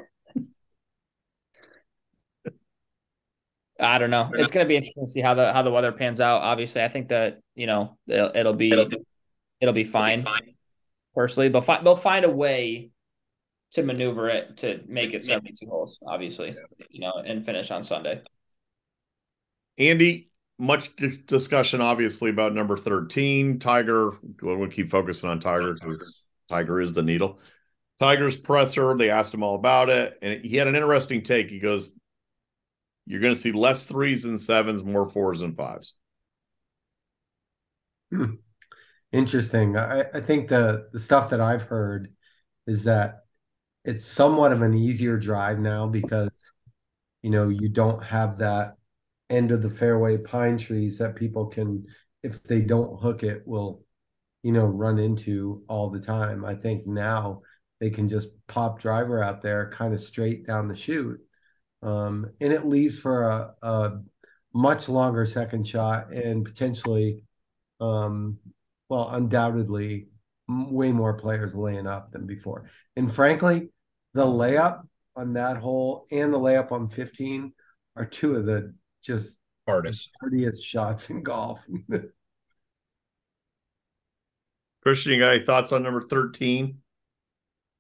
don't know. It's going to be interesting to see how the how the weather pans out. Obviously, I think that you know it'll, it'll be it'll be fine. Personally, they'll find they'll find a way to maneuver it to make it seventy two holes. Obviously, you know, and finish on Sunday. Andy, much d- discussion obviously about number 13. Tiger, we'll we'll keep focusing on Tiger because Tiger is the needle. Tiger's presser, they asked him all about it, and he had an interesting take. He goes, You're going to see less threes and sevens, more fours and fives. Hmm. (clears throat) Interesting. I, I think the the stuff that I've heard is that it's somewhat of an easier drive now because you know you don't have that end of the fairway pine trees that people can if they don't hook it will you know run into all the time. I think now they can just pop driver out there kind of straight down the chute. Um, and it leaves for a, a much longer second shot and potentially um, well, undoubtedly, way more players laying up than before. And frankly, the layup on that hole and the layup on 15 are two of the just hardest prettiest shots in golf. (laughs) Christian, you got any thoughts on number 13?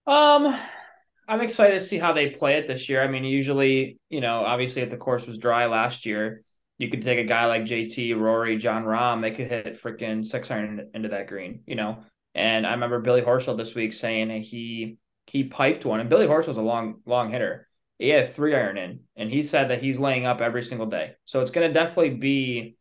Um, I'm excited to see how they play it this year. I mean, usually, you know, obviously if the course was dry last year, you could take a guy like JT, Rory, Jon Rahm, they could hit freaking 600 into that green, you know. And I remember Billy Horschel this week saying he he piped one, and Billy Horschel's a long long hitter, he had three iron in, and he said that he's laying up every single day. So it's going to definitely be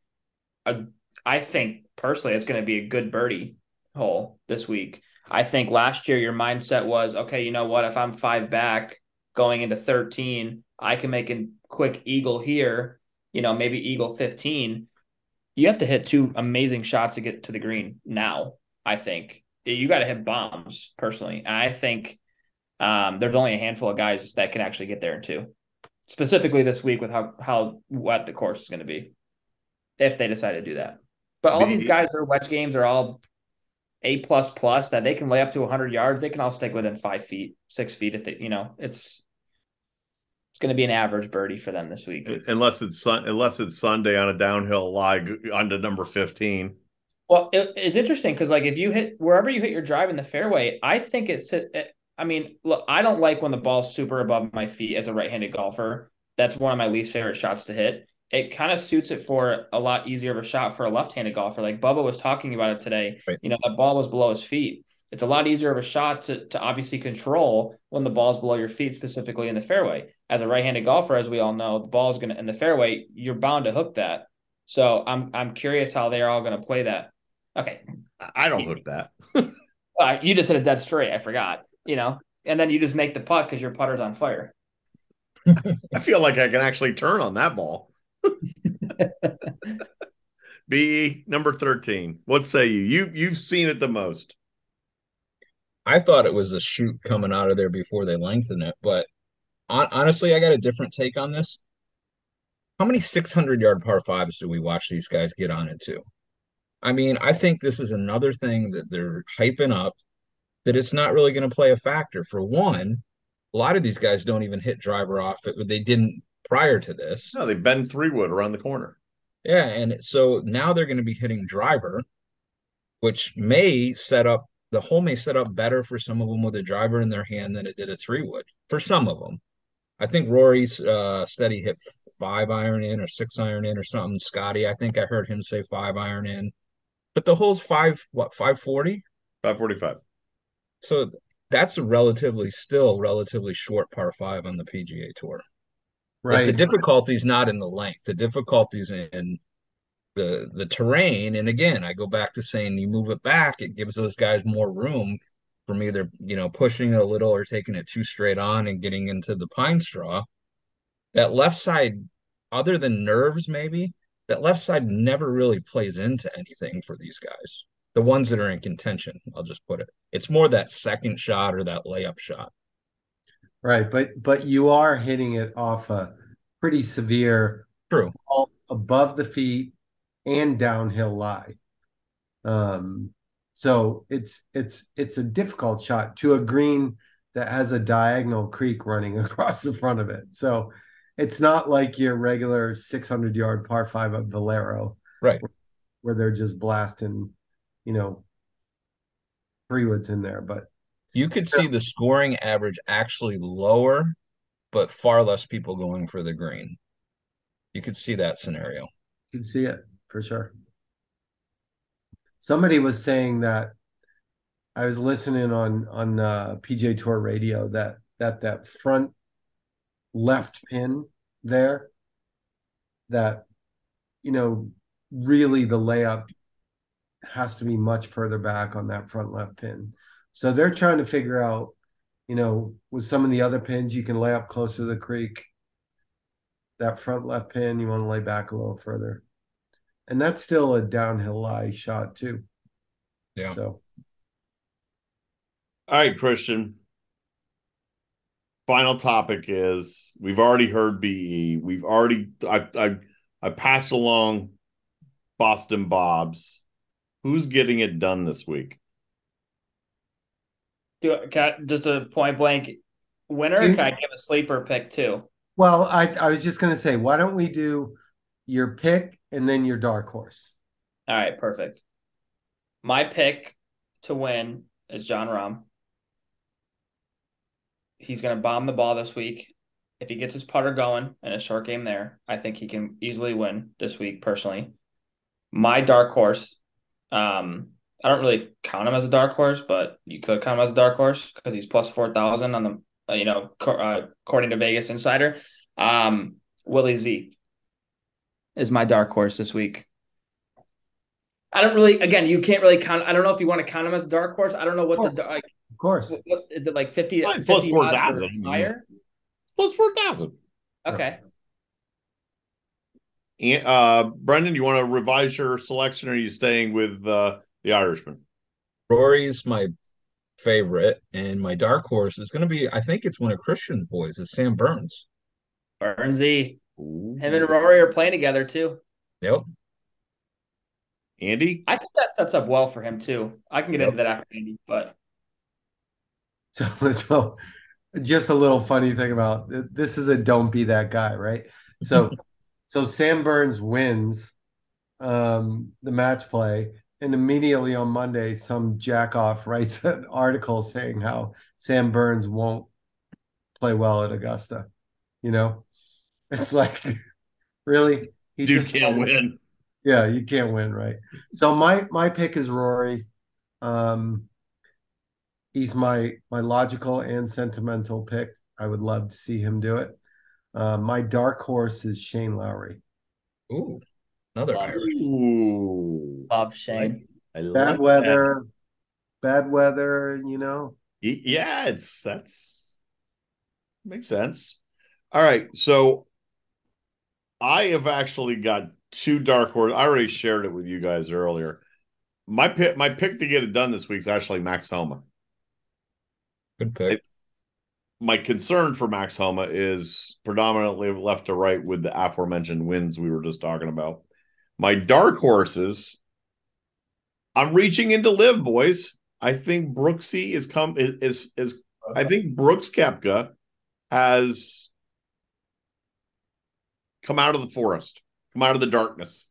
a. I think personally, it's going to be a good birdie hole this week. I think last year your mindset was okay. You know what? If I'm five back going into 13, I can make a quick eagle here. You know, maybe eagle 15. You have to hit two amazing shots to get to the green now. I think you got to hit bombs personally. I think um, there's only a handful of guys that can actually get there in two, specifically this week with how how wet the course is going to be, if they decide to do that. But all these guys are wedge games are all a plus plus that they can lay up to 100 yards. They can all stick within five feet, six feet. If they, you know, it's it's going to be an average birdie for them this week, unless it's sun, unless it's Sunday on a downhill lie onto number 15. Well, it, it's interesting because like if you hit wherever you hit your drive in the fairway, I think it's. It, eh, I mean, look, I don't like when the ball's super above my feet as a right-handed golfer. That's one of my least favorite shots to hit. It kind of suits it for a lot easier of a shot for a left-handed golfer. Like Bubba was talking about it today. Right. You know, that ball was below his feet. It's a lot easier of a shot to to obviously control when the ball's below your feet, specifically in the fairway. As a right-handed golfer, as we all know, the ball's gonna in the fairway, you're bound to hook that. So I'm I'm curious how they're all gonna play that. Okay. I don't hook that. (laughs) uh, you just hit a dead straight. I forgot. You know, and then you just make the putt because your putter's on fire. (laughs) I feel like I can actually turn on that ball. (laughs) B number 13. What say you? You you've seen it the most. I thought it was a shoot coming out of there before they lengthen it, but on, honestly, I got a different take on this. How many 600 yard par fives do we watch these guys get on into? I mean, I think this is another thing that they're hyping up that it's not really going to play a factor. For one, a lot of these guys don't even hit driver off. It, they didn't prior to this. No, they bend three wood around the corner. Yeah, and so now they're going to be hitting driver, which may set up the hole may set up better for some of them with a driver in their hand than it did a three wood. For some of them, I think Rory's uh, said he hit five iron in or six iron in or something. Scotty, I think I heard him say five iron in, but the hole's five what five forty? Five forty five. So that's a relatively still relatively short par five on the PGA tour. Right. But the difficulty's not in the length. The difficulty's in the the terrain. And again, I go back to saying you move it back, it gives those guys more room from either, you know, pushing it a little or taking it too straight on and getting into the pine straw. That left side, other than nerves, maybe, that left side never really plays into anything for these guys the ones that are in contention. I'll just put it. It's more that second shot or that layup shot. Right, but but you are hitting it off a pretty severe true above the feet and downhill lie. Um so it's it's it's a difficult shot to a green that has a diagonal creek running (laughs) across the front of it. So it's not like your regular 600 yard par 5 at Valero. Right. Where they're just blasting you know, three woods in there. But you could see the scoring average actually lower, but far less people going for the green. You could see that scenario. You can see it for sure. Somebody was saying that I was listening on on uh, PGA Tour radio that that that front left pin there that you know really the layup has to be much further back on that front left pin. So they're trying to figure out, you know, with some of the other pins, you can lay up closer to the creek. That front left pin, you want to lay back a little further. And that's still a downhill lie shot, too. Yeah. So, all right, Christian. Final topic is we've already heard BE. We've already I I I passed along Boston Bob's. Who's getting it done this week? Do can just a point blank winner? Can I give a sleeper pick too? Well, I I was just gonna say, why don't we do your pick and then your dark horse? All right, perfect. My pick to win is Jon Rahm. He's gonna bomb the ball this week. If he gets his putter going in a short game there, I think he can easily win this week personally. My dark horse um, I don't really count him as a dark horse, but you could count him as a dark horse because he's plus four thousand on the you know, uh, according to Vegas Insider. Um, Willie Z is my dark horse this week. I don't really. Again, you can't really count. I don't know if you want to count him as a dark horse. I don't know what the like. Of course, what, is it like 50, Well, 50 plus odds four or higher? Plus four thousand. Okay. And, uh, Brendan, you want to revise your selection, or are you staying with uh, the Irishman? Rory's my favorite, and my dark horse is going to be. I think it's one of Christian's boys. It's Sam Burns. Burnsy. Him and Rory are playing together too. Yep. Andy, I think that sets up well for him too. I can get into that after Andy, but (laughs) So, so just a little funny thing about this is a don't be that guy, right? So, (laughs) so Sam Burns wins um, the match play, and immediately on Monday, some jack off writes (laughs) an article saying how Sam Burns won't play well at Augusta. You know, it's like really, he dude just can't win. yeah, you can't win, right? So my my pick is Rory. Um he's my my logical and sentimental pick. I would love to see him do it. Uh, my dark horse is Shane Lowry. Ooh, another Irish. Ooh, love Shane. I like Bad that. weather, bad weather, you know. Yeah, it's that's makes sense. All right, so I have actually got two dark horse. I already shared it with you guys earlier. My pick, my pick to get it done this week is actually Max Homa. Good pick. My concern for Max Homa is predominantly left to right with the aforementioned wins we were just talking about. My dark horses, I'm reaching into LIV, boys. I think Brooksy is come is is, is I think Brooks Koepka has come out of the forest, come out of the darkness.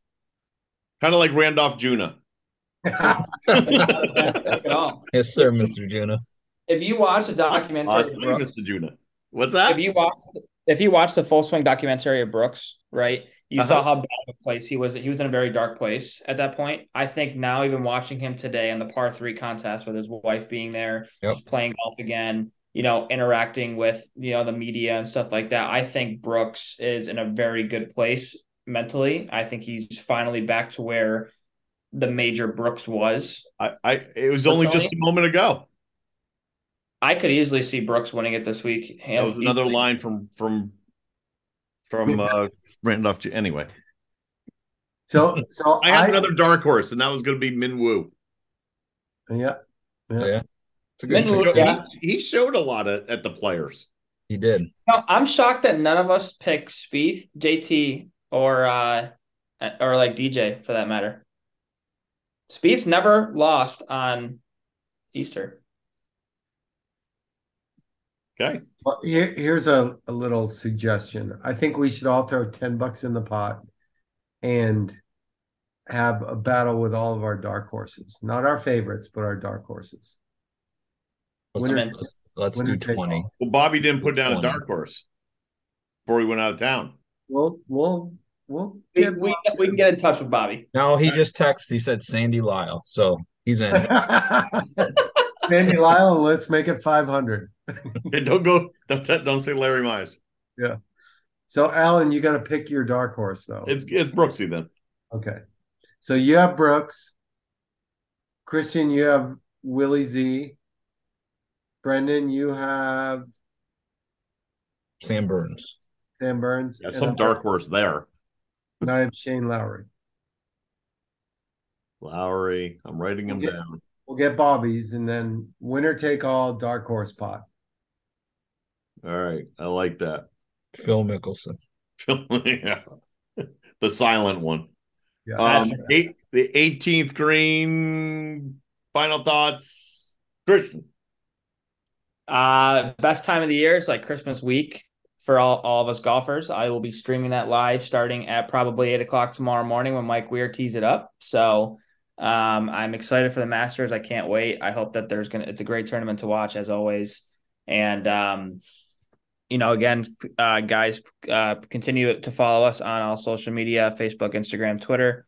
Kind of like Randolph Juna. (laughs) Not a bad pick at all. Yes, sir, Mister Juna. If you watch a documentary, I'll of say Brooks, Mr. Juna. What's that? if you watch if you watch the full swing documentary of Brooks, right, you Uh-huh. saw how bad of a place he was. He was in a very dark place at that point. I think now, even watching him today in the par three contest with his wife being there, Yep. just playing golf again, you know, interacting with you know the media and stuff like that. I think Brooks is in a very good place mentally. I think he's finally back to where the major Brooks was. I, I it was only just a moment ago. I could easily see Brooks winning it this week. That was another Easily. line from from from uh Randolph. Ju- Anyway, So (laughs) so I have I, another dark horse, and that was going to be Min Woo. yeah. Yeah. Yeah, it's a good Min yeah. He, he showed a lot at, at the players. He did. No, I'm shocked that none of us picked Spieth, JT, or uh, or like DJ for that matter. Spieth's never lost on Easter. Okay, Well, here, here's a, a little suggestion. I think we should all throw 10 bucks in the pot and have a battle with all of our dark horses. Not our favorites, but our dark horses. Let's, Winner- let's, let's winner do twenty. all. well, Bobby didn't put down his 20. dark horse before he went out of town. Well, We'll we'll we'll We, get we, we can get in touch with Bobby. No, he just texted. He said Sandy Lyle, so he's in. (laughs) Sandy Lyle, let's make it 500. Hey, (laughs) don't go. Don't don't say Larry Mize. Yeah. So Alan, you got to pick your dark horse though. It's it's Brooksy then. Okay. So you have Brooks. Christian, you have Willie Z. Brendan, you have Sam Burns. Sam Burns. Got some I- dark horse there. And I have Shane Lowry. Lowry, I'm writing him Okay. down. We'll get Bobby's and then winner take all dark horse pot. All right, I like that. Phil Mickelson. (laughs) yeah. the silent one. Yeah. Um, eight, the 18th green. Final thoughts, Christian. Uh, best time of the year is like Christmas week for all, all of us golfers. I will be streaming that live starting at probably eight o'clock tomorrow morning when Mike Weir tees it up. So um, I'm excited for the Masters. I can't wait. I hope that there's gonna. It's a great tournament to watch as always. And um, you know, again, uh, guys, uh, continue to follow us on all social media: Facebook, Instagram, Twitter.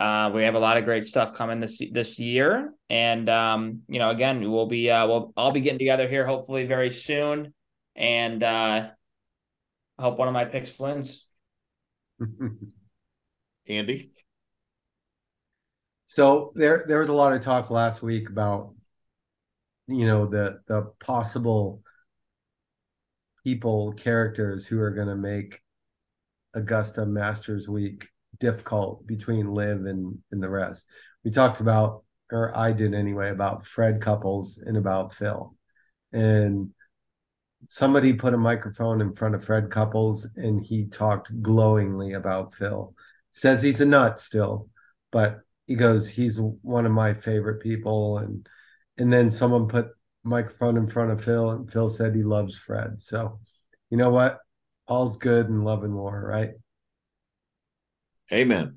Uh, we have a lot of great stuff coming this this year, and um, you know, again, we'll be uh, we'll all be getting together here hopefully very soon and uh, I hope one of my picks wins. (laughs) Andy. So there there was a lot of talk last week about you know the the possible people characters who are going to make Augusta Masters Week difficult between LIV and and the rest. We talked about or I did anyway about Fred Couples and about Phil. And somebody put a microphone in front of Fred Couples and he talked glowingly about Phil. Says he's a nut still, but he goes, he's one of my favorite people. And and then someone put microphone in front of Phil and Phil said he loves Fred. So you know what? All's good in love and war, right? Amen.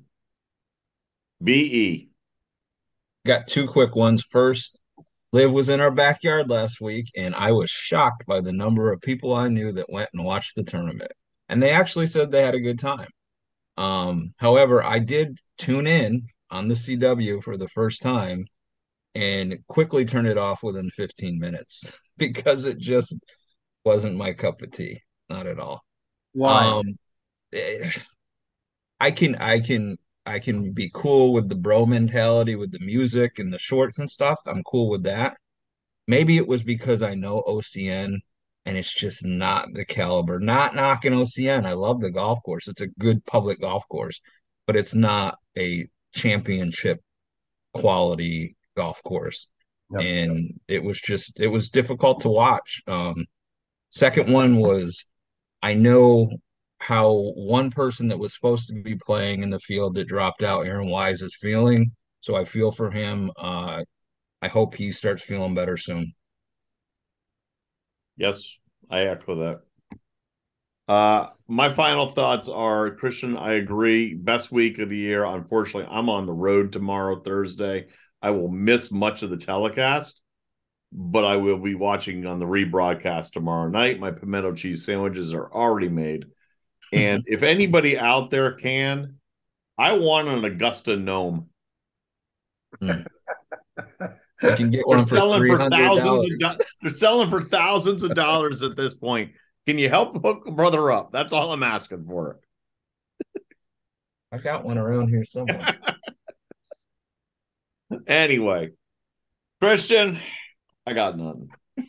BE. Got two quick ones. First, LIV was in our backyard last week, and I was shocked by the number of people I knew that went and watched the tournament. And they actually said they had a good time. Um, however, I did tune in on the CW for the first time and quickly turned it off within 15 minutes (laughs) because it just wasn't my cup of tea. Not at all. Why? Um, eh, I can I can I can be cool with the bro mentality with the music and the shorts and stuff. I'm cool with that. Maybe it was because I know OCN and it's just not the caliber. Not knocking OCN. I love the golf course. It's a good public golf course, but it's not a championship quality golf course. Yep. And it was just it was difficult to watch. Um second one was I know how one person that was supposed to be playing in the field that dropped out, Aaron Wise, is feeling. So I feel for him. Uh, I hope he starts feeling better soon. Yes, I echo that. Uh, my final thoughts are Christian, I agree. Best week of the year. Unfortunately, I'm on the road tomorrow, Thursday. I will miss much of the telecast, but I will be watching on the rebroadcast tomorrow night. My pimento cheese sandwiches are already made. And (laughs) if anybody out there can, I want an Augusta gnome. Mm. You can get We're one selling for hundred thousands of do- they're selling for thousands of dollars at this point. Can you help hook a brother up? That's all I'm asking for. I got one around here somewhere. (laughs) Anyway, Christian, I got none. (laughs)